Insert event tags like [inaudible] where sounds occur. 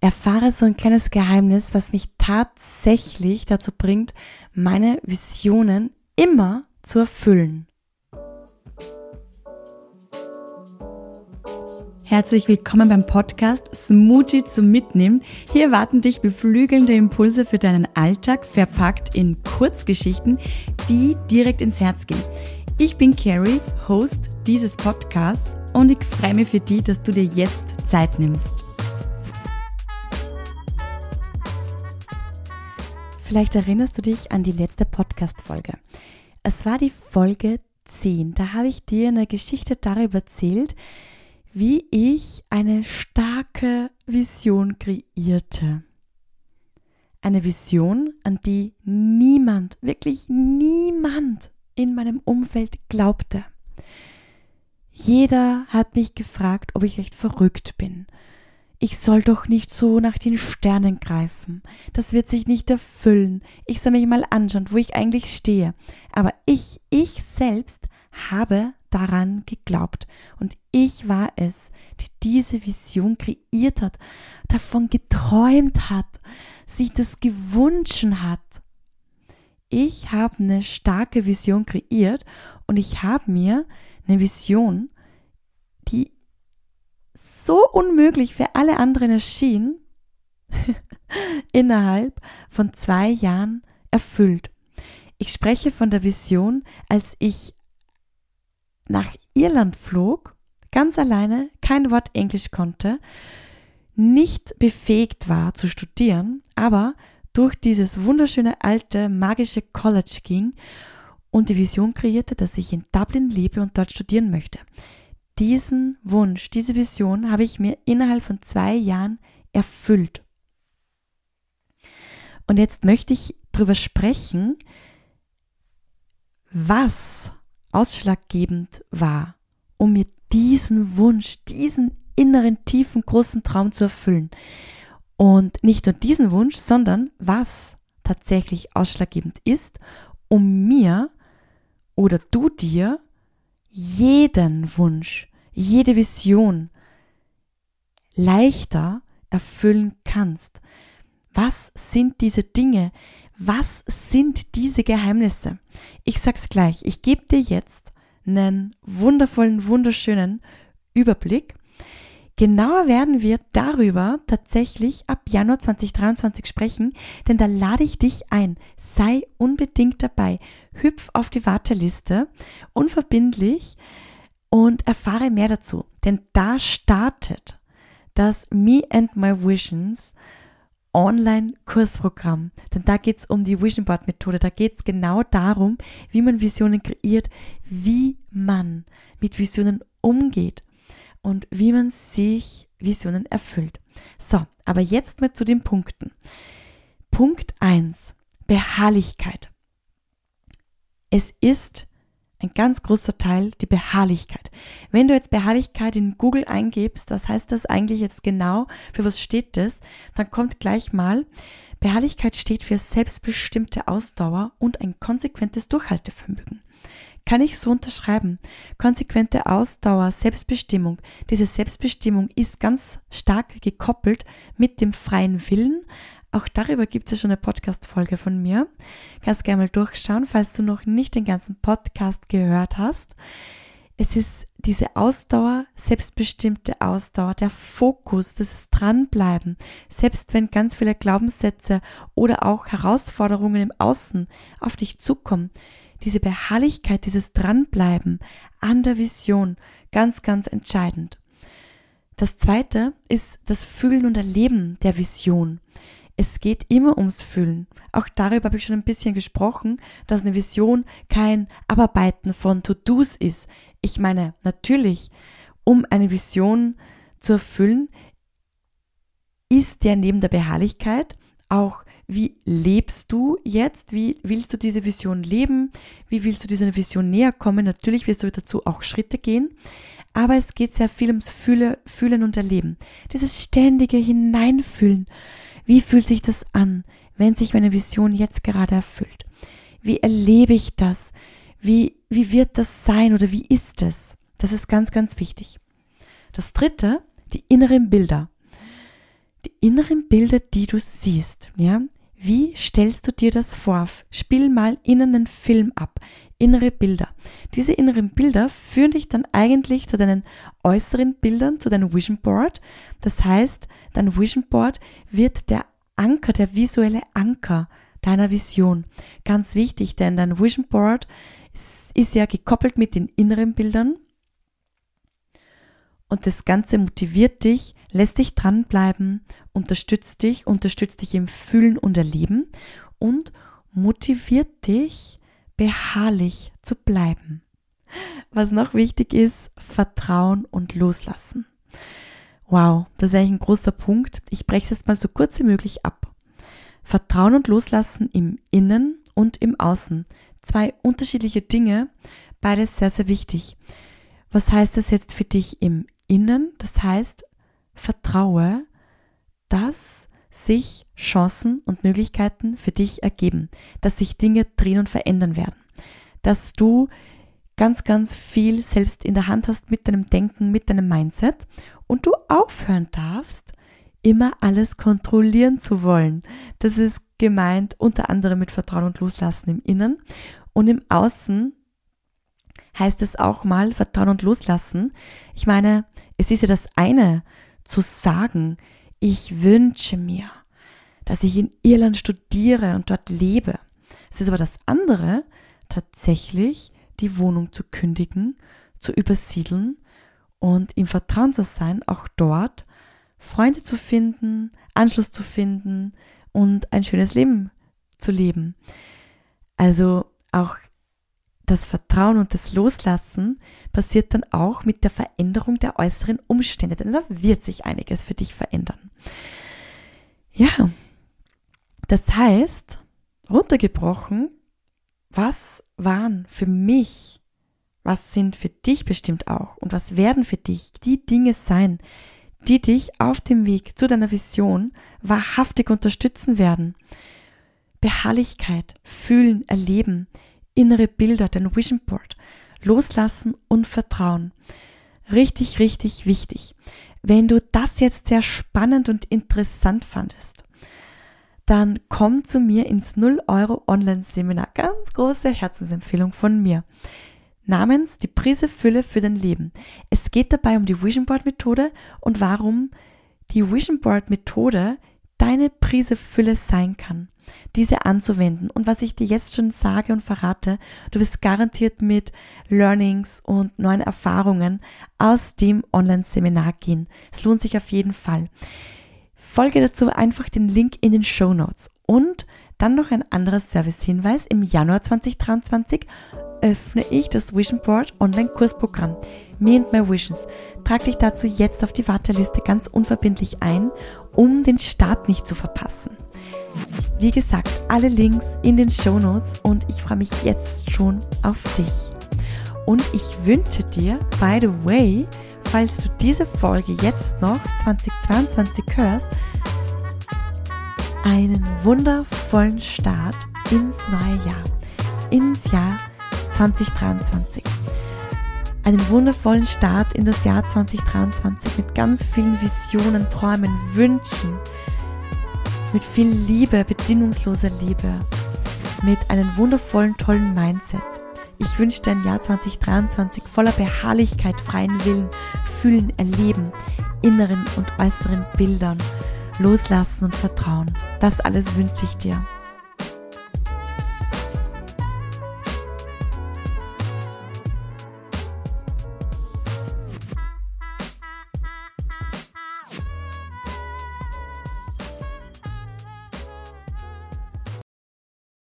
erfahre so ein kleines Geheimnis, was mich tatsächlich dazu bringt, meine Visionen immer zu erfüllen. Herzlich willkommen beim Podcast Smoothie zum Mitnehmen. Hier warten dich beflügelnde Impulse für deinen Alltag, verpackt in Kurzgeschichten, die direkt ins Herz gehen. Ich bin Carrie, Host dieses Podcasts und ich freue mich für dich, dass du dir jetzt Zeit nimmst. Vielleicht erinnerst du dich an die letzte Podcast-Folge. Es war die Folge 10. Da habe ich dir eine Geschichte darüber erzählt, wie ich eine starke Vision kreierte. Eine Vision, an die niemand, wirklich niemand in meinem Umfeld glaubte. Jeder hat mich gefragt, ob ich recht verrückt bin ich soll doch nicht so nach den Sternen greifen. Das wird sich nicht erfüllen. Ich soll mich mal anschauen, wo ich eigentlich stehe. Aber ich, ich selbst habe daran geglaubt. Und ich war es, die diese Vision kreiert hat, davon geträumt hat, sich das gewünscht hat. Ich habe eine starke Vision kreiert und ich habe mir eine Vision, die unmöglich für alle anderen erschien, [laughs] innerhalb von zwei Jahren erfüllt. Ich spreche von der Vision, als ich nach Irland flog, ganz alleine, kein Wort Englisch konnte, nicht befähigt war zu studieren, aber durch dieses wunderschöne alte magische College ging und die Vision kreierte, dass ich in Dublin lebe und dort studieren möchte diesen Wunsch, diese Vision habe ich mir innerhalb von zwei Jahren erfüllt. Und jetzt möchte ich darüber sprechen, was ausschlaggebend war, um mir diesen Wunsch, diesen inneren, tiefen, großen Traum zu erfüllen. Und nicht nur diesen Wunsch, sondern was tatsächlich ausschlaggebend ist, um mir oder du dir jeden Wunsch jede Vision leichter erfüllen kannst. Was sind diese Dinge? Was sind diese Geheimnisse? Ich sag's gleich, ich gebe dir jetzt einen wundervollen, wunderschönen Überblick. Genauer werden wir darüber tatsächlich ab Januar 2023 sprechen, denn da lade ich dich ein. Sei unbedingt dabei. Hüpf auf die Warteliste. Unverbindlich und erfahre mehr dazu. Denn da startet das Me and My Visions Online-Kursprogramm. Denn da geht es um die Vision Board Methode. Da geht es genau darum, wie man Visionen kreiert, wie man mit Visionen umgeht und wie man sich Visionen erfüllt. So, aber jetzt mal zu den Punkten. Punkt 1. Beharrlichkeit. Es ist ein ganz großer Teil die Beharrlichkeit. Wenn du jetzt Beharrlichkeit in Google eingibst, was heißt das eigentlich jetzt genau? Für was steht das? Dann kommt gleich mal, Beharrlichkeit steht für selbstbestimmte Ausdauer und ein konsequentes Durchhaltevermögen. Kann ich so unterschreiben. Konsequente Ausdauer, Selbstbestimmung. Diese Selbstbestimmung ist ganz stark gekoppelt mit dem freien Willen, auch darüber gibt es ja schon eine Podcast-Folge von mir. Kannst gerne mal durchschauen, falls du noch nicht den ganzen Podcast gehört hast. Es ist diese Ausdauer, selbstbestimmte Ausdauer, der Fokus, das Dranbleiben, selbst wenn ganz viele Glaubenssätze oder auch Herausforderungen im Außen auf dich zukommen. Diese Beharrlichkeit, dieses Dranbleiben an der Vision, ganz, ganz entscheidend. Das zweite ist das Fühlen und Erleben der Vision. Es geht immer ums Fühlen. Auch darüber habe ich schon ein bisschen gesprochen, dass eine Vision kein Abarbeiten von To-Dos ist. Ich meine, natürlich, um eine Vision zu erfüllen, ist ja neben der Beharrlichkeit auch, wie lebst du jetzt? Wie willst du diese Vision leben? Wie willst du dieser Vision näher kommen? Natürlich wirst du dazu auch Schritte gehen. Aber es geht sehr viel ums Fühlen und Erleben. Dieses ständige Hineinfühlen. Wie fühlt sich das an, wenn sich meine Vision jetzt gerade erfüllt? Wie erlebe ich das? Wie, wie wird das sein oder wie ist es? Das ist ganz, ganz wichtig. Das dritte, die inneren Bilder. die inneren Bilder, die du siehst, ja, wie stellst du dir das vor? Spiel mal innen einen Film ab, innere Bilder. Diese inneren Bilder führen dich dann eigentlich zu deinen äußeren Bildern, zu deinem Vision Board. Das heißt, dein Vision Board wird der Anker, der visuelle Anker deiner Vision. Ganz wichtig, denn dein Vision Board ist ja gekoppelt mit den inneren Bildern. Und das Ganze motiviert dich, lässt dich dranbleiben, unterstützt dich, unterstützt dich im Fühlen und Erleben und motiviert dich, beharrlich zu bleiben. Was noch wichtig ist, Vertrauen und Loslassen. Wow, das ist eigentlich ein großer Punkt. Ich breche es jetzt mal so kurz wie möglich ab. Vertrauen und Loslassen im Innen und im Außen. Zwei unterschiedliche Dinge, beides sehr, sehr wichtig. Was heißt das jetzt für dich im Innen? Das heißt, vertraue, dass sich Chancen und Möglichkeiten für dich ergeben, dass sich Dinge drehen und verändern werden, dass du ganz, ganz viel selbst in der Hand hast mit deinem Denken, mit deinem Mindset und du aufhören darfst, immer alles kontrollieren zu wollen. Das ist gemeint unter anderem mit Vertrauen und Loslassen im Innen und im Außen heißt es auch mal Vertrauen und Loslassen. Ich meine, es ist ja das eine, zu sagen, ich wünsche mir, dass ich in Irland studiere und dort lebe. Es ist aber das andere, tatsächlich die Wohnung zu kündigen, zu übersiedeln und im Vertrauen zu sein, auch dort Freunde zu finden, Anschluss zu finden und ein schönes Leben zu leben. Also auch das Vertrauen und das Loslassen passiert dann auch mit der Veränderung der äußeren Umstände, denn da wird sich einiges für dich verändern. Ja, das heißt, runtergebrochen, was waren für mich, was sind für dich bestimmt auch und was werden für dich die Dinge sein, die dich auf dem Weg zu deiner Vision wahrhaftig unterstützen werden. Beharrlichkeit, fühlen, erleben, innere Bilder, dein Vision Board. Loslassen und Vertrauen. Richtig, richtig wichtig. Wenn du das jetzt sehr spannend und interessant fandest, dann komm zu mir ins 0 Euro Online-Seminar. Ganz große Herzensempfehlung von mir. Namens Die Prise Fülle für dein Leben. Es geht dabei um die Vision Board Methode und warum die Vision Board Methode deine Prise Fülle sein kann diese anzuwenden. Und was ich dir jetzt schon sage und verrate, du wirst garantiert mit Learnings und neuen Erfahrungen aus dem Online-Seminar gehen. Es lohnt sich auf jeden Fall. Folge dazu einfach den Link in den Show Notes. Und dann noch ein anderer Service-Hinweis. Im Januar 2023 öffne ich das Vision Board Online-Kursprogramm Me and My Visions. Trag dich dazu jetzt auf die Warteliste ganz unverbindlich ein, um den Start nicht zu verpassen. Wie gesagt, alle Links in den Show Notes und ich freue mich jetzt schon auf dich. Und ich wünsche dir, by the way, falls du diese Folge jetzt noch 2022 hörst, einen wundervollen Start ins neue Jahr, ins Jahr 2023. Einen wundervollen Start in das Jahr 2023 mit ganz vielen Visionen, Träumen, Wünschen, mit viel Liebe, bedingungsloser Liebe, mit einem wundervollen, tollen Mindset. Ich wünsche dir ein Jahr 2023 voller Beharrlichkeit, freien Willen, Fühlen, Erleben, inneren und äußeren Bildern, Loslassen und Vertrauen. Das alles wünsche ich dir.